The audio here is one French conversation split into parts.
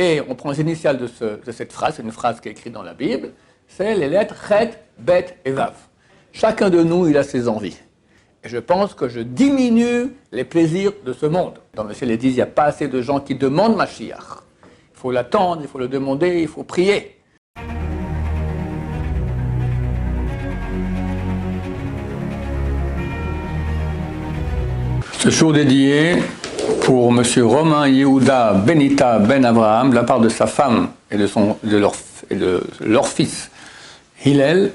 Et on prend les initiales de, cette phrase, c'est une phrase qui est écrite dans la Bible, c'est les lettres Chet, Bet et Vav. Chacun de nous, il a ses envies. Et je pense que je diminue les plaisirs de ce monde. Dans le ciel, il dit, il n'y a pas assez de gens qui demandent Mashiach. Il faut l'attendre, il faut le demander, il faut prier. Ce jour dédié pour M. Romain Yehuda Benita Ben Abraham de la part de sa femme et de, leur, fils Hillel.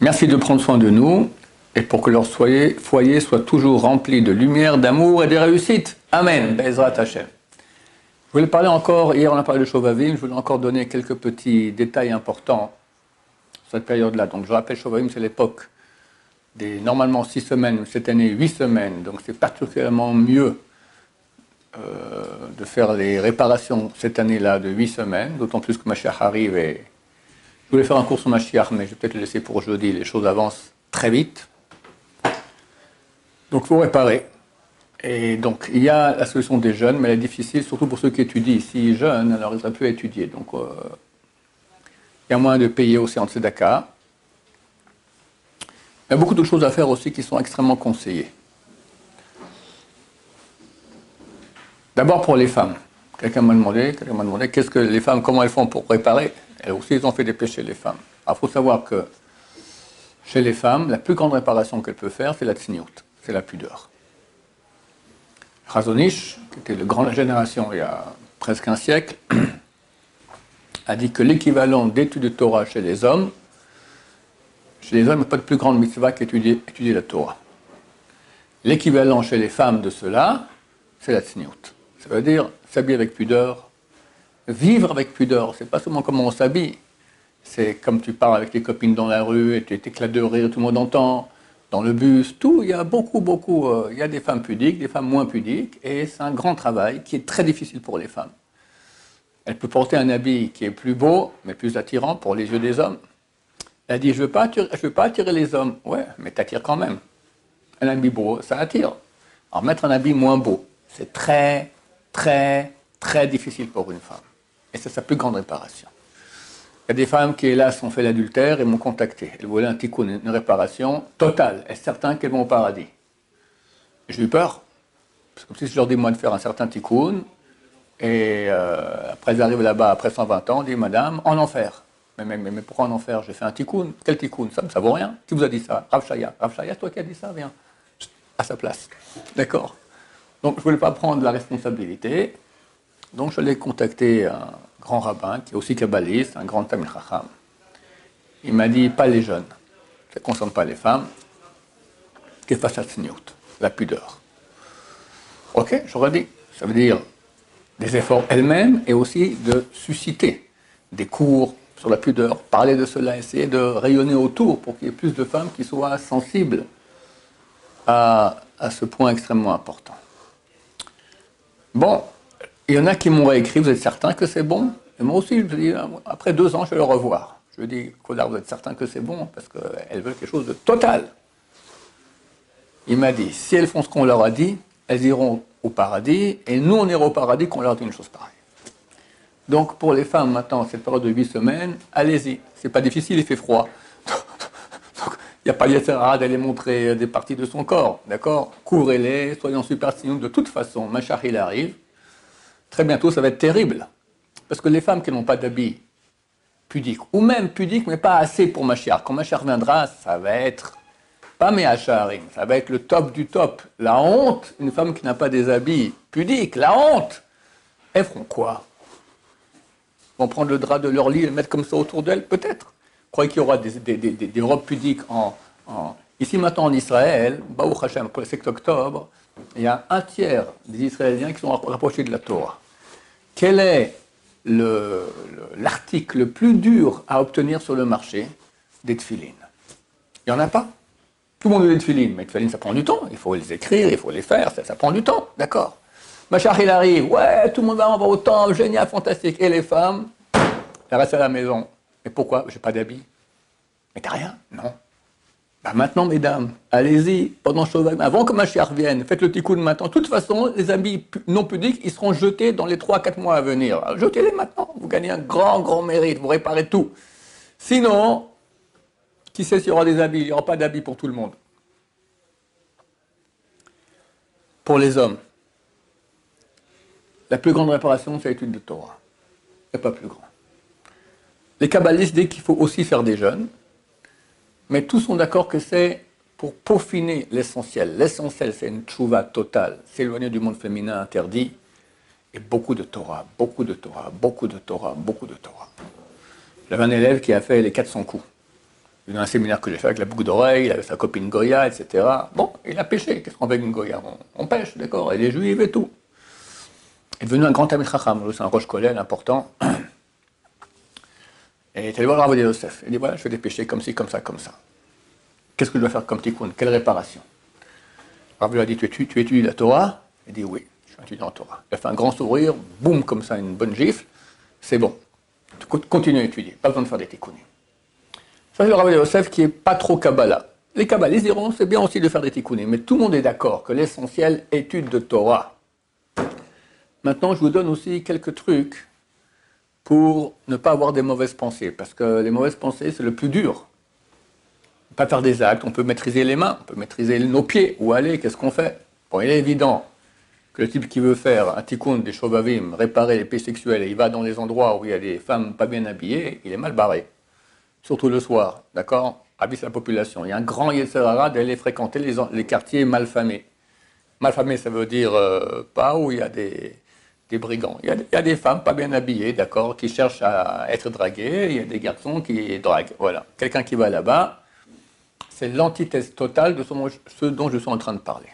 Merci de prendre soin de nous et pour que leur foyer, soit toujours rempli de lumière, d'amour et de réussite. Amen. Bezrat Hashem. Je voulais parler encore, hier on a parlé de Shovavim, je voulais encore donner quelques petits détails importants cette période-là. Donc je rappelle, Shovavim, c'est l'époque des normalement six semaines, cette année huit semaines, donc c'est particulièrement mieux euh, de faire les réparations cette année-là de huit semaines, d'autant plus que Mashiach arrive et je voulais faire un cours sur Mashiach, mais je vais peut-être le laisser pour jeudi, les choses avancent très vite. Donc il faut réparer. Et donc il y a la solution des jeunes, mais elle est difficile, surtout pour ceux qui étudient. Si jeunes, alors ils auraient pu étudier. Donc euh, il y a moins de payer aussi en Tzedaka. Il y a beaucoup de choses à faire aussi qui sont extrêmement conseillées. D'abord pour les femmes. Quelqu'un m'a demandé, quelqu'un m'a demandé qu'est-ce que les femmes, comment elles font pour réparer? Elles aussi, ont fait des péchés, les femmes. il faut savoir que chez les femmes, la plus grande réparation qu'elles peuvent faire, c'est la tsniout, c'est la pudeur. Razonich, qui était de la génération il y a presque un siècle, a dit que l'équivalent d'études de Torah chez les hommes, chez les hommes, il n'y a pas de plus grande mitzvah qu'étudier étudier la Torah. L'équivalent chez les femmes de cela, c'est la tsniout. Ça veut dire s'habiller avec pudeur, vivre avec pudeur. C'est pas seulement comment on s'habille, c'est comme tu parles avec tes copines dans la rue et tu t'éclates de rire, tout le monde entend, dans le bus, tout. Il y a beaucoup, beaucoup. Euh, il y a des femmes pudiques, des femmes moins pudiques, et c'est un grand travail qui est très difficile pour les femmes. Elle peut porter un habit qui est plus beau, mais plus attirant pour les yeux des hommes. Elle dit, je ne veux, pas attirer, je veux pas attirer les hommes. Ouais, mais t'attires quand même. Un habit beau, ça attire. Alors mettre un habit moins beau, c'est très, très, très difficile pour une femme. Et c'est sa plus grande réparation. Il y a des femmes qui, hélas, ont fait l'adultère et m'ont contacté. Elles voulaient un tikkun, une réparation totale. Est-ce certain qu'elles vont au paradis? J'ai eu peur. Parce que si je leur dis, moi, de faire un certain tikkun, et euh, après, elles arrivent là-bas, après 120 ans, on dit, madame, en enfer. Mais, mais, mais, pourquoi en enfer? J'ai fait un tikkun. Quel tikkun ça, ça vaut rien. Qui vous a dit ça? Rav Shaya. Rav Shaya, toi qui as dit ça, viens. À sa place. D'accord? Donc, je ne voulais pas prendre la responsabilité. Donc, je l'ai contacté un grand rabbin, qui est aussi kabbaliste, un grand Tamil Chacham. Il m'a dit, pas les jeunes. Ça ne concerne pas les femmes. Que La pudeur. Ok, j'aurais dit. Ça veut dire des efforts elles-mêmes et aussi de susciter des cours sur la pudeur, parler de cela, essayer de rayonner autour pour qu'il y ait plus de femmes qui soient sensibles à, à ce point extrêmement important. Bon, il y en a qui m'ont réécrit, vous êtes certain que c'est bon? Et moi aussi, je dis, après deux ans, je vais le revoir. Je dis, Kodar, vous êtes certain que c'est bon? Parce qu'elles veulent quelque chose de total. Il m'a dit, si elles font ce qu'on leur a dit, elles iront au paradis, et nous, on ira au paradis qu'on leur dit une chose pareille. Donc, pour les femmes, maintenant, cette période de huit semaines, allez-y. C'est pas difficile, il fait froid. Il n'y a pas lieu d'aller montrer des parties de son corps, d'accord? Couvrez-les, soyons superstitieux. De toute façon, Machar, il arrive. Très bientôt, ça va être terrible. Parce que les femmes qui n'ont pas d'habits pudiques, ou même pudiques, mais pas assez pour Machar, quand Machar viendra, ça va être pas Mehacharim, ça va être le top du top. La honte, une femme qui n'a pas des habits pudiques, la honte. Elles feront quoi? Vont prendre le drap de leur lit et le mettre comme ça autour d'elles Peut-être? Croyez qu'il y aura des, robes pudiques en, Ici maintenant en Israël, Baruch Hashem, pour le 7 octobre, il y a un tiers des Israéliens qui sont rapprochés de la Torah. Quel est l'article le, plus dur à obtenir sur le marché des tefilines? Il n'y en a pas. Tout le monde veut des tefilines, mais les tefilines, ça prend du temps. Il faut les écrire, il faut les faire, ça, prend du temps, d'accord Machar, il arrive, ouais, tout le monde va en au temps, génial, fantastique. Et les femmes, elles restent à la maison. Mais pourquoi J'ai pas d'habits. Mais t'as rien Non. Bah, maintenant, mesdames, allez-y, pendant Shovavim, avant que Mashiach vienne, faites le tikkun maintenant. De toute façon, les habits non pudiques, ils seront jetés dans les 3-4 mois à venir. Jetez-les maintenant, vous gagnez un grand, grand mérite, vous réparez tout. Sinon, qui sait s'il y aura des habits? Il n'y aura pas d'habits pour tout le monde. Pour les hommes, la plus grande réparation, c'est l'étude de Torah. Et pas plus grand. Les kabbalistes disent qu'il faut aussi faire des jeûnes, mais tous sont d'accord que c'est pour peaufiner l'essentiel. L'essentiel, c'est une tchouva totale, s'éloigner du monde féminin interdit, et beaucoup de Torah, beaucoup de Torah, beaucoup de Torah, beaucoup de Torah. J'avais un élève qui a fait les 400 coups. Dans un séminaire que j'ai fait avec la boucle d'oreille, il avait sa copine Goya, etc. Bon, il a pêché. Qu'est-ce qu'on fait avec une Goya? On, pêche, d'accord, et les juifs et tout. Il est devenu un grand Tamil Chacham, c'est un roche collène important. Et il est allé voir Rav Yosef. Il dit voilà, je fais des péchés comme ci, comme ça, comme ça. Qu'est-ce que je dois faire comme tikkun? Quelle réparation? Rav lui a dit tu, tu étudies la Torah? Il dit oui, je suis étudiant en Torah. Il a fait un grand sourire, boum, comme ça, une bonne gifle. C'est bon. Continue à étudier, pas besoin de faire des tikkunis. Ça, c'est le Rav Yosef qui est pas trop Kabbalah. Les Kabbalistes diront c'est bien aussi de faire des tikkunis, mais tout le monde est d'accord que l'essentiel, étude de Torah. Maintenant, je vous donne aussi quelques trucs pour ne pas avoir des mauvaises pensées. Parce que les mauvaises pensées, c'est le plus dur. Pas faire des actes, on peut maîtriser les mains, on peut maîtriser nos pieds. Où aller, qu'est-ce qu'on fait? Bon, il est évident que le type qui veut faire un tikkun des shovavim, réparer les paix sexuels, et il va dans les endroits où il y a des femmes pas bien habillées, il est mal barré. Surtout le soir, d'accord? Habite la population. Il y a un grand yeserara d'aller fréquenter les, les, quartiers malfamés. Malfamés, ça veut dire euh, pas où il y a des, des brigands. Il y, a, des femmes pas bien habillées, d'accord, qui cherchent à être draguées, il y a des garçons qui draguent. Voilà. Quelqu'un qui va là-bas, c'est l'antithèse totale de ce dont je suis en train de parler.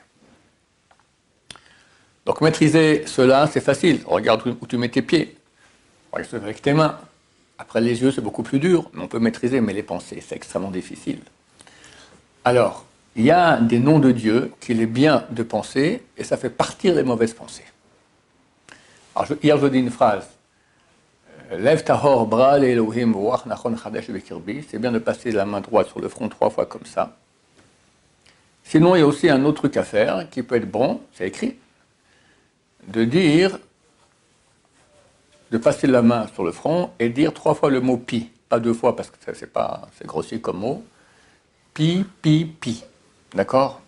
Donc maîtriser cela, c'est facile. Regarde où tu mets tes pieds. Regarde avec tes mains. Après les yeux, c'est beaucoup plus dur, mais on peut maîtriser, mais les pensées, c'est extrêmement difficile. Alors, il y a des noms de Dieu qu'il est bien de penser, et ça fait partir les mauvaises pensées. Alors, hier, je dis une phrase. Lève tahor bral Elohim nachon chadesh C'est bien de passer la main droite sur le front trois fois comme ça. Sinon, il y a aussi un autre truc à faire qui peut être bon, c'est écrit, de dire, de passer la main sur le front et dire trois fois le mot pi. Pas deux fois parce que c'est pas, c'est grossier comme mot. Pi, pi, pi. D'accord?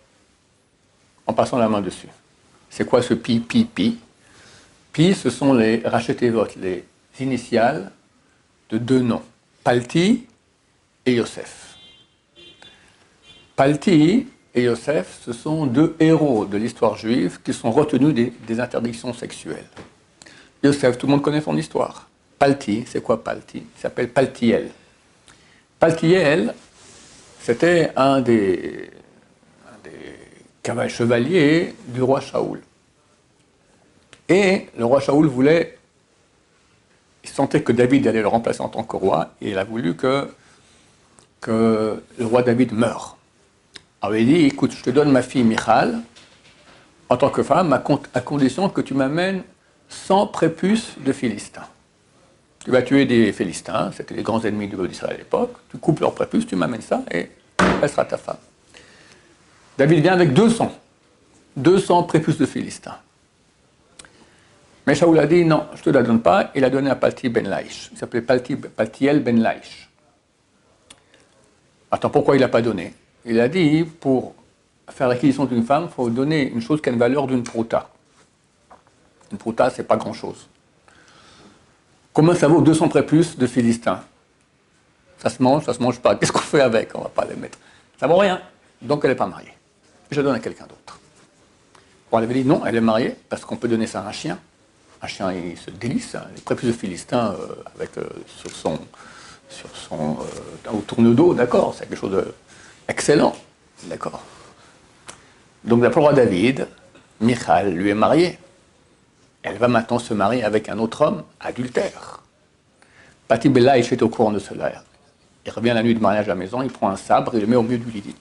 En passant la main dessus. C'est quoi ce pi, pi, pi? Puis, ce sont les votre les initiales de deux noms, Palti et Yosef. Palti et Yosef, ce sont deux héros de l'histoire juive qui sont retenus des, interdictions sexuelles. Yosef, tout le monde connaît son histoire. Palti, c'est quoi Palti? Il s'appelle Paltiel. Paltiel, c'était un des, un des chevaliers du roi Shaoul. Et le roi Shaoul voulait, il sentait que David allait le remplacer en tant que roi, et il a voulu que, le roi David meure. Alors il dit, écoute, je te donne ma fille Michal en tant que femme, à, condition que tu m'amènes 100 prépuces de Philistins. Tu vas tuer des Philistins, c'était les grands ennemis de d'Israël à l'époque, tu coupes leurs prépuces, tu m'amènes ça, et elle sera ta femme. David vient avec 200, 200 prépuces de Philistins. Mais Shaoul a dit non, je ne te la donne pas. Il a donné à Palti Ben Laish. Il s'appelait Paltiel Ben Laish. Attends, pourquoi il n'a pas donné? Il a dit pour faire l'acquisition d'une femme, il faut donner une chose qui a une valeur d'une prouta. Une prouta, c'est pas grand-chose. Combien ça vaut? 200 prépuces de Philistins Ça se mange, ça se mange pas. Qu'est-ce qu'on fait avec? On va pas les mettre. Ça vaut rien. Donc elle n'est pas mariée. Je donne à quelqu'un d'autre. Elle avait dit non, elle est mariée parce qu'on peut donner ça à un chien un chien il se délice, hein. les prépuces de Philistin euh, avec, euh, sur son, sur son euh, au tourne-dos, d'accord, c'est quelque chose d'excellent, d'accord. Donc d'après le roi David, Michal lui est mariée. Elle va maintenant se marier avec un autre homme, adultère. Pati Bella est au courant de cela. Il revient la nuit de mariage à la maison, il prend un sabre, il le met au milieu du lit.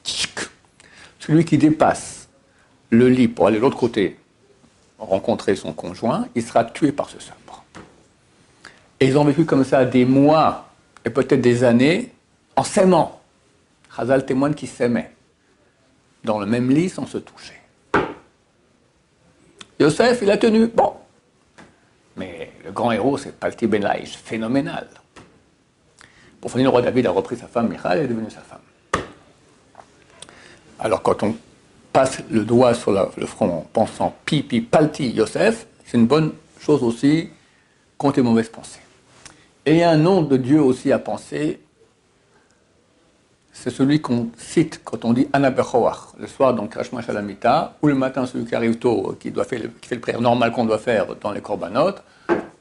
Celui qui dépasse le lit pour aller de l'autre côté rencontrer son conjoint, il sera tué par ce sabre. Et ils ont vécu comme ça des mois et peut-être des années en s'aimant. Hazal témoigne qu'ils s'aimaient dans le même lit sans se toucher. Yosef, il a tenu. Bon. Mais le grand héros, c'est Palti Ben Laïch, phénoménal. Pour finir, le roi David a repris sa femme, Michal, et est devenue sa femme. Alors, quand on passe le doigt sur le front en pensant Pipi, Palti, Yosef, c'est une bonne chose aussi contre les mauvaises pensées. Et il y a un nom de Dieu aussi à penser, c'est celui qu'on cite quand on dit Anabechowach, le soir dans Krashma Shalamita, ou le matin celui qui arrive tôt, qui, doit faire le, qui fait le prière normal qu'on doit faire dans les korbanot,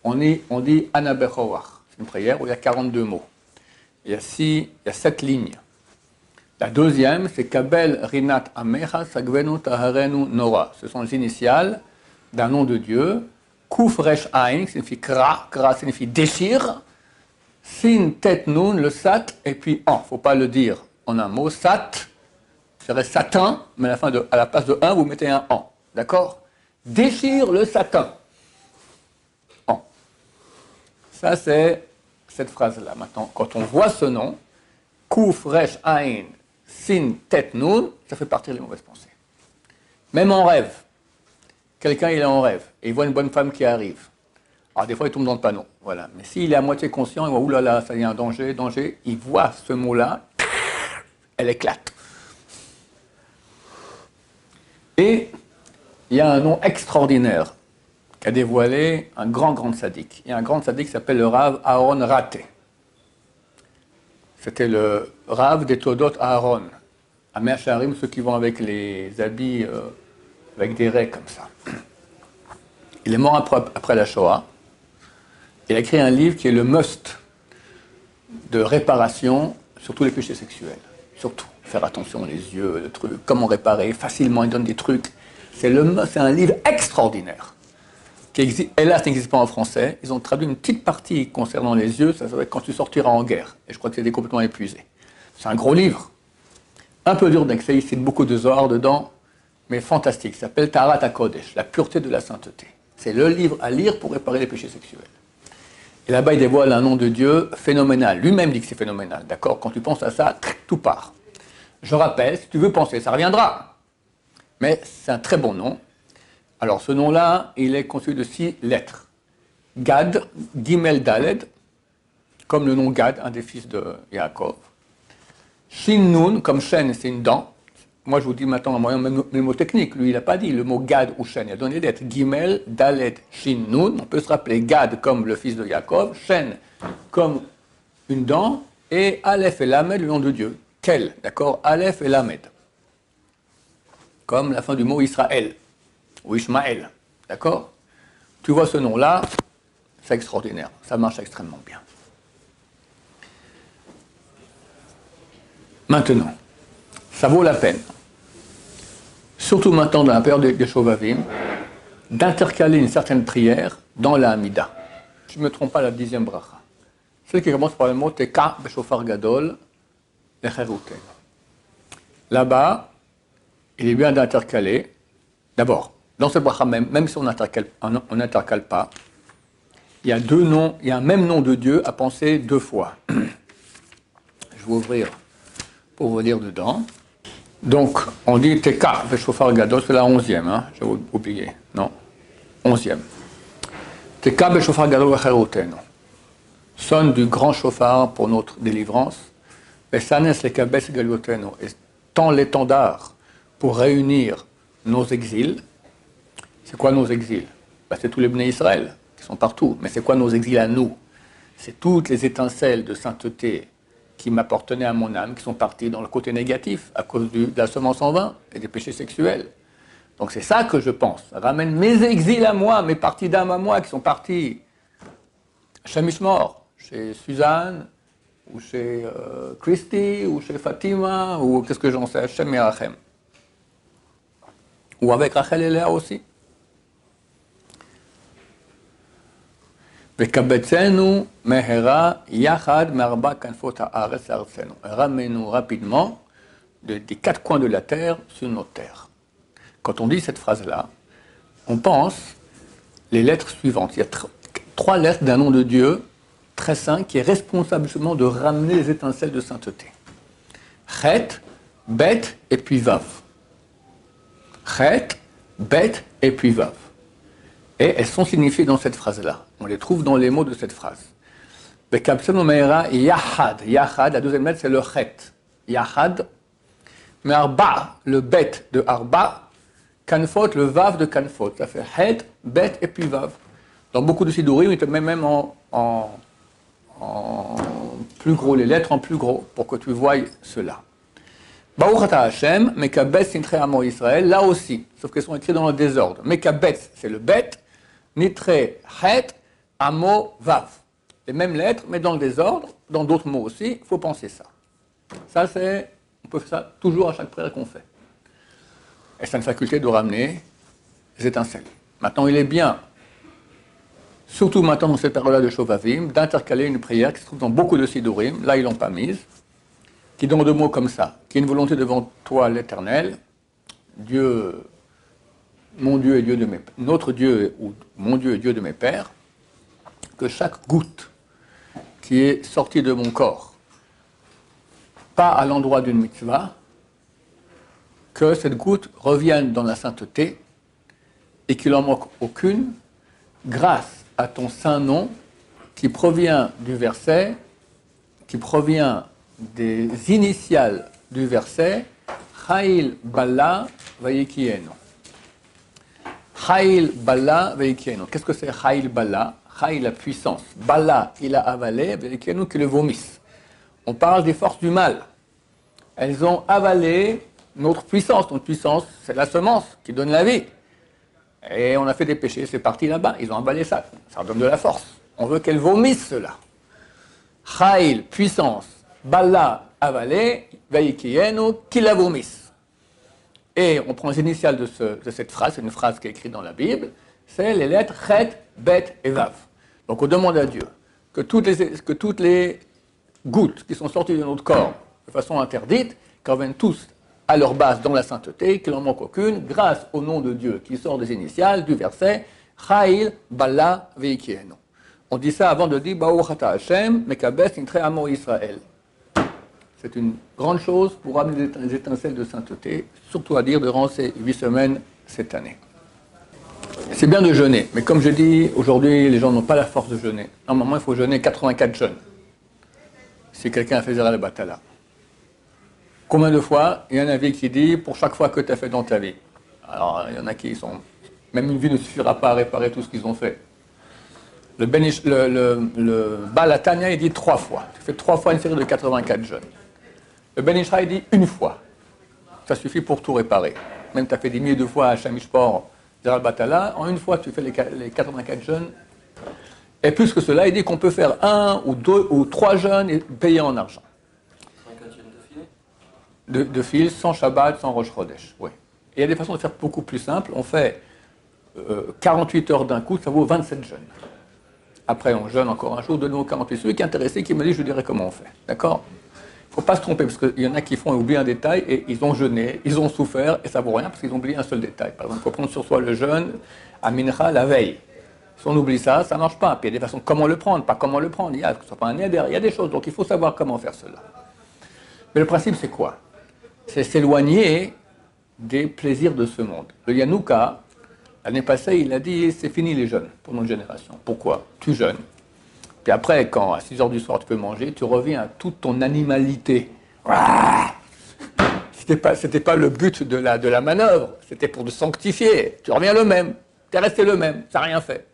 on, dit, dit C'est une prière où il y a 42 mots. Il y a, six, il y a sept lignes. La deuxième, c'est Kabel Rinat Amecha Sagvenu Taharenu Nora. Ce sont les initiales d'un nom de Dieu. Kuf Resh Ain signifie Kra, Kra signifie déchire. Sin Tet Nun, le Sat, et puis ne faut pas le dire en un mot. Sat serait Satan, mais à la, fin de, la place de 1, vous mettez un En. D'accord? Déchire le Satan. En. Ça, c'est cette phrase-là. Maintenant, quand on voit ce nom, Kuf Resh Ain Sin Tet Nun, ça fait partir les mauvaises pensées. Même en rêve. Quelqu'un, il est en rêve et il voit une bonne femme qui arrive. Alors, des fois, il tombe dans le panneau. Voilà. Mais s'il est à moitié conscient, il voit, oulala, ça y est, un danger, danger, il voit ce mot-là, elle éclate. Et il y a un nom extraordinaire qu'a dévoilé un grand, grand sadique. Il y a un grand sadique qui s'appelle le Rav Aaron Raté. C'était le Rav des Todot Aaron. À ceux qui vont avec les habits, euh, avec des raies comme ça. Il est mort après la Shoah. Il a écrit un livre qui est le must de réparation sur tous les péchés sexuels. Surtout, faire attention les yeux, le truc, comment réparer facilement, il donne des trucs. C'est un livre extraordinaire. Qui existe, hélas, n'existe pas en français. Ils ont traduit une petite partie concernant les yeux, ça, être quand tu sortiras en guerre. Et je crois que c'était complètement épuisé. C'est un gros livre. Un peu dur d'accès, il cite beaucoup de Zohar dedans, mais fantastique. Ça s'appelle Tarat Kodesh, la pureté de la sainteté. C'est le livre à lire pour réparer les péchés sexuels. Et là-bas, il dévoile un nom de Dieu phénoménal. Lui-même dit que c'est phénoménal, d'accord? Quand tu penses à ça, tout part. Je rappelle, si tu veux penser, ça reviendra. Mais c'est un très bon nom. Alors, ce nom-là, il est constitué de six lettres. Gad, Gimel Daled, comme le nom Gad, un des fils de Yaakov. Shin Nun, comme Shen, c'est une dent. Moi, je vous dis maintenant un moyen mémotechnique. Lui, il n'a pas dit le mot Gad ou Shen. Il a donné des lettres. Gimel, Dalet, Shin, Nun. On peut se rappeler Gad comme le fils de Yaakov, Shen comme une dent, et Aleph et Lamed, le nom de Dieu. Quel, d'accord? Aleph et Lamed. Comme la fin du mot Israël, ou Ishmaël, d'accord? Tu vois ce nom-là, c'est extraordinaire. Ça marche extrêmement bien. Maintenant, ça vaut la peine surtout maintenant dans la période des Shovavim, d'intercaler une certaine prière dans la Hamida. Je ne me trompe pas, la dixième bracha. Celle qui commence par le mot Teka Beshofar Gadol Là-bas, il est bien d'intercaler. D'abord, dans ce bracha même, si on n'intercale pas, il y a deux noms, il y a un même nom de Dieu à penser deux fois. Je vais ouvrir pour vous lire dedans. Donc, on dit Teka, Veshofar c'est la onzième, hein, j'ai oublié, non Onzième. Teka, Beshofar Gadol, Vecheroteno. Sonne du grand chauffard pour notre délivrance. Et tend l'étendard pour réunir nos exils. C'est quoi nos exils ben, C'est tous les bénis Israël qui sont partout. Mais c'est quoi nos exils à nous C'est toutes les étincelles de sainteté qui m'appartenaient à mon âme, qui sont partis dans le côté négatif à cause de la semence en vain et des péchés sexuels. Donc c'est ça que je pense. ramène mes exils à moi, mes parties d'âme à moi qui sont partis chez Mishmor, chez Suzanne, ou chez euh, Christy, ou chez Fatima, ou qu'est-ce que j'en sais, chez Mirachem. Ou avec Rachel et Léa aussi. Ramène-nous rapidement des quatre coins de la terre sur notre terre. Quand on dit cette phrase-là, on pense les lettres suivantes. Il y a trois lettres d'un nom de Dieu très saint qui est responsable justement de ramener les étincelles de sainteté. Chet, Bet et puis Vav. Chet, Bet et puis Vav. Et elles sont signifiées dans cette phrase-là. On les trouve dans les mots de cette phrase. Yahad. Yahad, la deuxième lettre, c'est le Chet. Yahad. Mais Arba, le Bet de Arba, Kanfot, le Vav de Kanfot. Ça fait Het, Bet et puis Vav. Dans beaucoup de Sidurim, il te met même en, en, plus gros, les lettres en plus gros, pour que tu voies cela. Baruch Hashem, Mekabet Sintre Israël, là aussi, sauf qu'elles sont écrites dans le désordre. Mekabet, c'est le Bet, Nitre Het, Amo Vav. Les mêmes lettres, mais dans le désordre, dans d'autres mots aussi, il faut penser ça. Ça, c'est, on peut faire ça toujours à chaque prière qu'on fait. Et c'est une faculté de ramener les étincelles. Maintenant, il est bien, surtout maintenant dans cette période-là de Shovavim, d'intercaler une prière qui se trouve dans beaucoup de Sidurim, là ils l'ont pas mise, qui donne deux mots comme ça, qui est une volonté devant toi l'éternel, Dieu, mon Dieu et Dieu de mes notre Dieu ou mon Dieu et Dieu de mes pères, que chaque goutte qui est sortie de mon corps, pas à l'endroit d'une mitzvah, que cette goutte revienne dans la sainteté et qu'il n'en manque aucune grâce à ton saint nom qui provient du verset, qui provient des initiales du verset Chail Bala Vayikieno. Chail Bala Vayikieno. Qu'est-ce que c'est Chail Bala? Chail la puissance. Bala, il a avalé, Vayikieno qui le vomisse. On parle des forces du mal. Elles ont avalé notre puissance. Notre puissance, c'est la semence qui donne la vie. Et on a fait des péchés, c'est parti là-bas. Ils ont avalé ça. Ça donne de la force. On veut qu'elle vomisse cela. Chail, puissance. Bala, avalé. Veikienu, qui la vomisse. Et on prend les initiales de, cette phrase, c'est une phrase qui est écrite dans la Bible, c'est les lettres Chet, Bet et Vav. Donc on demande à Dieu que toutes les, gouttes qui sont sorties de notre corps de façon interdite, qu'elles reviennent tous à leur base dans la sainteté, qu'il n'en manque aucune, grâce au nom de Dieu qui sort des initiales du verset Chail Bala Veikienu. On dit ça avant de dire Baouchata Hashem, Mekabes Intre Amo Israël. C'est une grande chose pour amener des étincelles de sainteté, surtout à dire durant ces huit semaines cette année. C'est bien de jeûner, mais comme je dis, aujourd'hui, les gens n'ont pas la force de jeûner. Normalement, il faut jeûner 84 jeûnes. Si quelqu'un fait Zera le Batala. Combien de fois Il y a un qui dit pour chaque fois que tu as fait dans ta vie. Alors, il y en a qui sont. Même une vie ne suffira pas à réparer tout ce qu'ils ont fait. Le, Balatania, il dit trois fois. Tu fais trois fois une série de 84 jeunes. Le Ben il dit une fois. Ça suffit pour tout réparer. Même tu as fait des milliers de fois à Shamishpor, Zeral Batala, en une fois tu fais les, 84 jeunes. Et plus que cela, il dit qu'on peut faire un ou deux ou trois jeunes et payer en argent de, fil, sans Shabbat, sans Rosh Chodesh. Oui. Et il y a des façons de faire beaucoup plus simple. On fait 48 euh, heures d'un coup, ça vaut 27 jeûnes. Après, on jeûne encore un jour, de nouveau 48. Celui qui est intéressé, qui me dit, je dirais comment on fait. D'accord? Faut pas se tromper, parce qu'il y en a qui font oublier un détail, et ils ont jeûné, ils ont souffert, et ça vaut rien, parce qu'ils ont oublié un seul détail. Par exemple, il faut prendre sur soi le jeûne à Mincha la veille. Si on oublie ça, ça ne marche pas. Puis il y a des façons comment le prendre, pas comment le prendre. Il y a, que ce soit pas un il y a des choses. Donc il faut savoir comment faire cela. Mais le principe, c'est quoi? C'est s'éloigner des plaisirs de ce monde. Le Yanouka, l'année passée, il a dit c'est fini les jeunes pour notre génération. Pourquoi? Tu jeûnes. Puis après, quand à 6 heures du soir tu peux manger, tu reviens à toute ton animalité. C'était pas, c'était pas le but de la, de la manœuvre, c'était pour te sanctifier. Tu reviens le même, tu es resté le même, ça n'a rien fait.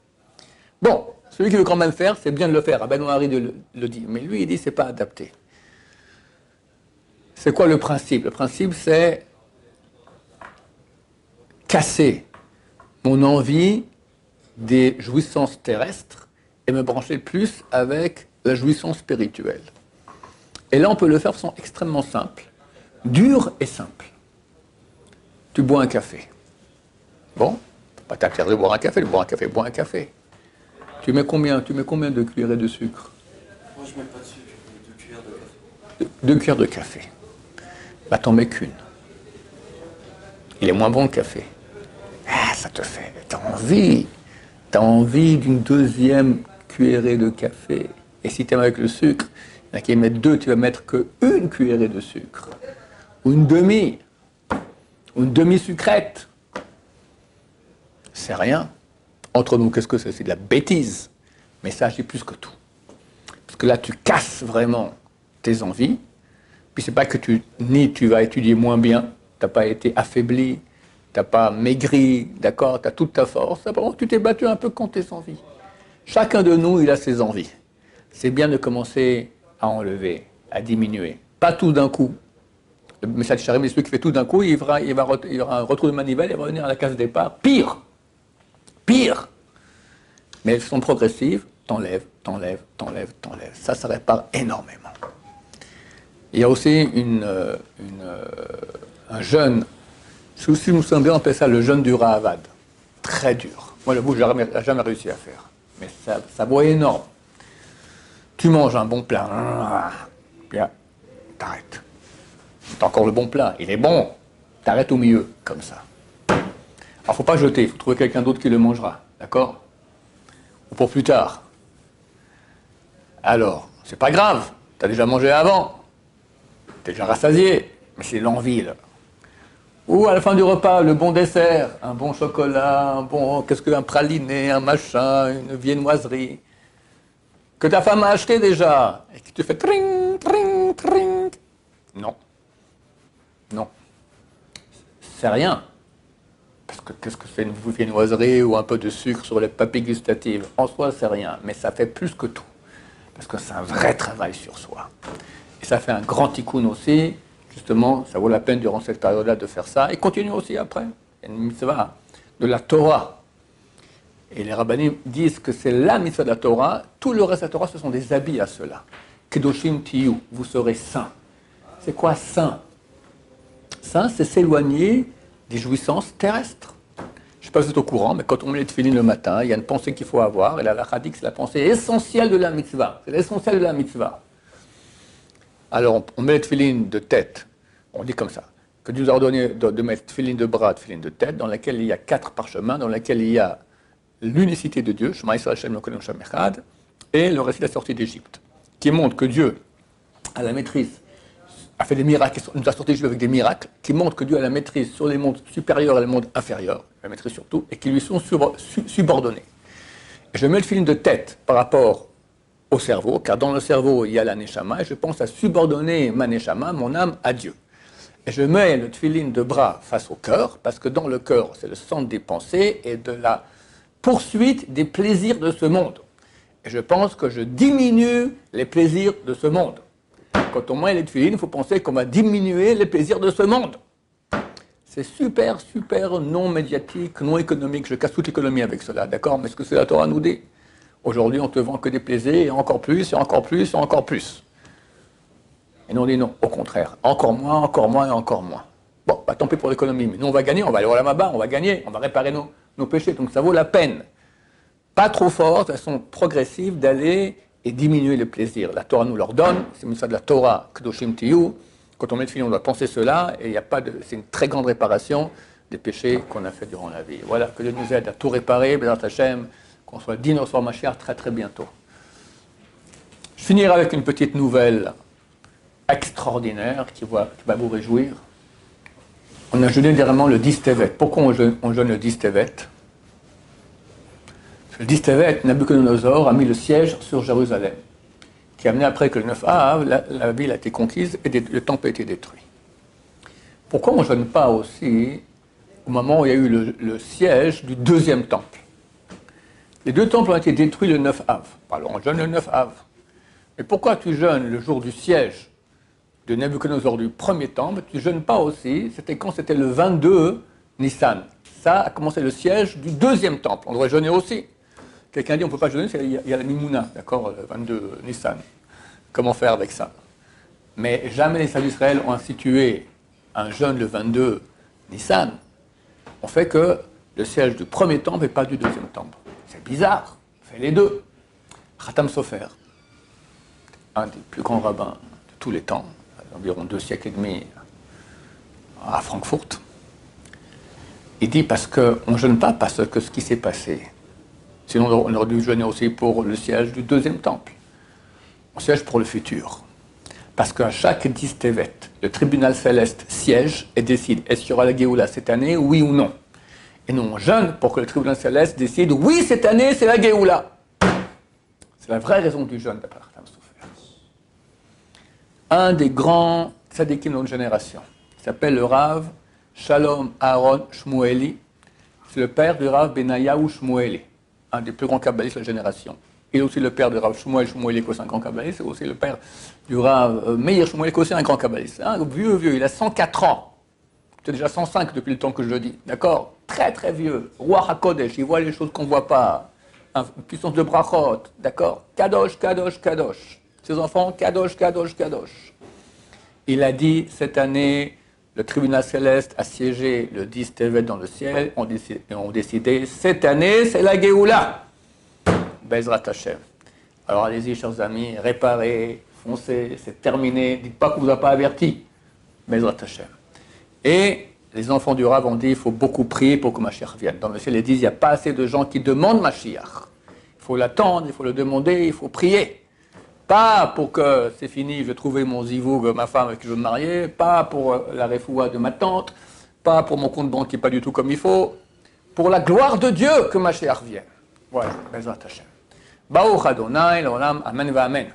Bon, celui qui veut quand même faire, c'est bien de le faire. Ben Henri le, le dit. Mais lui, il dit c'est pas adapté. C'est quoi le principe? Le principe, c'est casser mon envie des jouissances terrestres et me brancher plus avec la jouissance spirituelle. Et là, on peut le faire de façon extrêmement simple, dure et simple. Tu bois un café. Bon, pas t'interdire de boire un café, de boire un café, bois un café. Tu mets combien Tu mets combien de cuillerées de sucre? Moi, je mets pas de sucre, deux cuillères de café. deux cuillères de café bah t'en mets qu'une. Il est moins bon le café. Ah, ça te fait, t'as envie, t'as envie d'une deuxième cuillerée de café. Et si tu aimes avec le sucre, il y en a qui mettent deux, tu vas mettre qu'une cuillerée de sucre. ou une demi, ou une demi-sucrète. C'est rien. Entre nous, qu'est-ce que c'est? C'est de la bêtise. Mais ça agit plus que tout. Parce que là, tu casses vraiment tes envies. Puis c'est pas que tu, ni tu vas étudier moins bien, tu n'as pas été affaibli, tu n'as pas maigri, d'accord, tu as toute ta force. Tu t'es battu un peu contre tes envies. Chacun de nous, il a ses envies. C'est bien de commencer à enlever, à diminuer. Pas tout d'un coup. Le message Charim, celui qui fait tout d'un coup, il, va, il, un retour de manivelle, il va revenir à la case départ. Pire Pire Mais elles sont progressives, t'enlèves, t'enlèves, t'enlèves, t'enlèves. Ça, ça répare énormément. Il y a aussi une, euh, euh, un jeûne, si nous sommes bien, on appelle ça le jeûne du Rahavad. Très dur. Moi, le bout, je n'ai jamais, réussi à faire. Mais ça, vaut énorme. Tu manges un bon plat, bien, t'arrêtes. T'as encore le bon plat, il est bon, t'arrêtes au milieu, comme ça. Alors, faut pas jeter, il faut trouver quelqu'un d'autre qui le mangera, d'accord? Ou pour plus tard. Alors, c'est pas grave, tu as déjà mangé avant, tu es déjà rassasié, mais c'est l'envie, là. Ou à la fin du repas, le bon dessert, un bon chocolat, un bon, qu'est-ce qu'un praliné, un machin, une viennoiserie, que ta femme a acheté déjà, et qui te fait tring, tring, tring. Non. Non. C'est rien. Parce que qu'est-ce que c'est une viennoiserie ou un peu de sucre sur les papilles gustatives? En soi, c'est rien, mais ça fait plus que tout. Parce que c'est un vrai travail sur soi. Et ça fait un grand tikkun aussi. Justement, ça vaut la peine durant cette période-là de faire ça. Et continue aussi après. Il y a une mitzvah de la Torah. Et les rabbinim disent que c'est la mitzvah de la Torah. Tout le reste de la Torah, ce sont des habits à cela. Kedoshim tiyu, vous serez saints. C'est quoi saint? Saint, c'est s'éloigner des jouissances terrestres. Je ne sais pas si vous êtes au courant, mais quand on met les tefillin le matin, il y a une pensée qu'il faut avoir. Et la dit c'est la pensée essentielle de la mitzvah. C'est l'essentiel de la mitzvah. Alors, on, met les tefillin de tête. On dit comme ça. Que Dieu nous a ordonné de, mettre tefillin de bras, tefillin de tête, dans laquelle il y a quatre parchemins, dans laquelle il y a l'unicité de Dieu, et le récit de la sortie d'Égypte, qui montre que Dieu a la maîtrise, a fait des miracles, nous a sorti avec des miracles, qui montrent que Dieu a la maîtrise sur les mondes supérieurs et les mondes inférieurs, la maîtrise surtout, et qui lui sont subordonnés. je mets le film de tête par rapport au cerveau, car dans le cerveau, il y a la neshama, et je pense à subordonner ma neshama, mon âme, à Dieu. Et je mets le tefillin de bras face au cœur, parce que dans le cœur, c'est le centre des pensées et de la poursuite des plaisirs de ce monde. Et je pense que je diminue les plaisirs de ce monde. Quand on met les tefillin, il faut penser qu'on va diminuer les plaisirs de ce monde. C'est super, super non médiatique, non économique. Je casse toute l'économie avec cela, d'accord? Mais ce que c'est la Torah nous dit Aujourd'hui, on te vend que des plaisirs, et encore plus, et encore plus, et encore plus. Et nous, on dit non, au contraire. Encore moins, encore moins, et encore moins. Bon, bah, tant pis pour l'économie, mais nous, on va gagner, on va aller voir la bas on va gagner, on va réparer nos, péchés. Donc ça vaut la peine. Pas trop fort, de façon progressive, d'aller et diminuer le plaisir. La Torah nous l'ordonne, c'est ça de la Torah, Kedoshim Tiyu. Quand on met le on doit penser cela, et il n'y a pas de. C'est une très grande réparation des péchés qu'on a fait durant la vie. Voilà, que Dieu nous aide à tout réparer, Bézat Hashem, qu'on soit digne au soir Mashiach très très bientôt. Je finirai avec une petite nouvelle extraordinaire qui va, vous réjouir. On a jeûné dernièrement le 10 Tevet. Pourquoi on jeûne, le 10 Tevet? Le 10 Tevet, Nabucodonosor a mis le siège sur Jérusalem, qui a amené après que le 9 Av, la, ville a été conquise et le temple a été détruit. Pourquoi on ne jeûne pas aussi au moment où il y a eu le siège du deuxième temple? Les deux temples ont été détruits le 9 Av. Alors on jeûne le 9 Av. Mais pourquoi tu jeûnes le jour du siège de Nebuchadnezzar du premier temple, tu jeûnes pas aussi, c'était quand? C'était le 22 Nissan. Ça a commencé le siège du deuxième temple. On devrait jeûner aussi. Quelqu'un dit on ne peut pas jeûner, il y a la Mimouna, d'accord, le 22 Nissan. Comment faire avec ça? Mais jamais les saints d'Israël ont institué un jeûne le 22 Nissan. On fait que le siège du premier temple et pas du deuxième temple. C'est bizarre. On fait les deux. Khatam Sofer, un des plus grands rabbins de tous les temps, environ deux siècles et demi à Francfort. Il dit parce qu'on ne jeûne pas parce que ce qui s'est passé. Sinon, on aurait dû jeûner aussi pour le siège du deuxième temple. On siège pour le futur. Parce qu'à chaque 10 Tevet, le tribunal céleste siège et décide est-ce qu'il y aura la Géoula cette année, oui ou non? Et nous, on jeûne pour que le tribunal céleste décide oui, cette année, c'est la Géoula. C'est la vraie raison du jeûne d'après Khatam. Un des grands tzadikim de notre génération s'appelle le Rav Shalom Aaron Shmueli. C'est le père du Rav Benayahu Shmueli, un des plus grands kabbalistes de la génération. Il est aussi le père du Rav Shmuel Shmueli, qui est un grand kabbaliste. C'est aussi le père du Rav euh, Meir Shmueli, qui est aussi un grand kabbaliste. Un vieux, vieux, il a 104 ans. C'est déjà 105 depuis le temps que je le dis. D'accord? Très, très vieux. Roi HaKodesh, il voit les choses qu'on ne voit pas. Une puissance de brachot. D'accord? Kadosh, Kadosh, Kadosh. Ses enfants, Kadosh, Kadosh, Kadosh. Il a dit cette année, le tribunal céleste a siégé le 10 Tevet dans le ciel. On décidé, on décidé cette année, c'est la Géoula. Bezrat Hashem. Alors allez-y, chers amis, réparez, foncez, c'est terminé. Dites pas qu'on vous a pas averti. Bezrat Hashem. Et les enfants du Rav ont dit il faut beaucoup prier pour que Mashiach vienne. Dans le ciel, ils disent il n'y a pas assez de gens qui demandent Mashiach. Il faut l'attendre, il faut le demander, il faut prier. Pas pour que c'est fini, je vais trouver mon zivoug, ma femme avec qui je veux me marier, pas pour euh, la refoua de ma tante, pas pour mon compte banquier pas du tout comme il faut, pour la gloire de Dieu que Mashiach vienne. Voilà, Bezrat Hashem. Baruch Adonai, l'olam, amen va amen.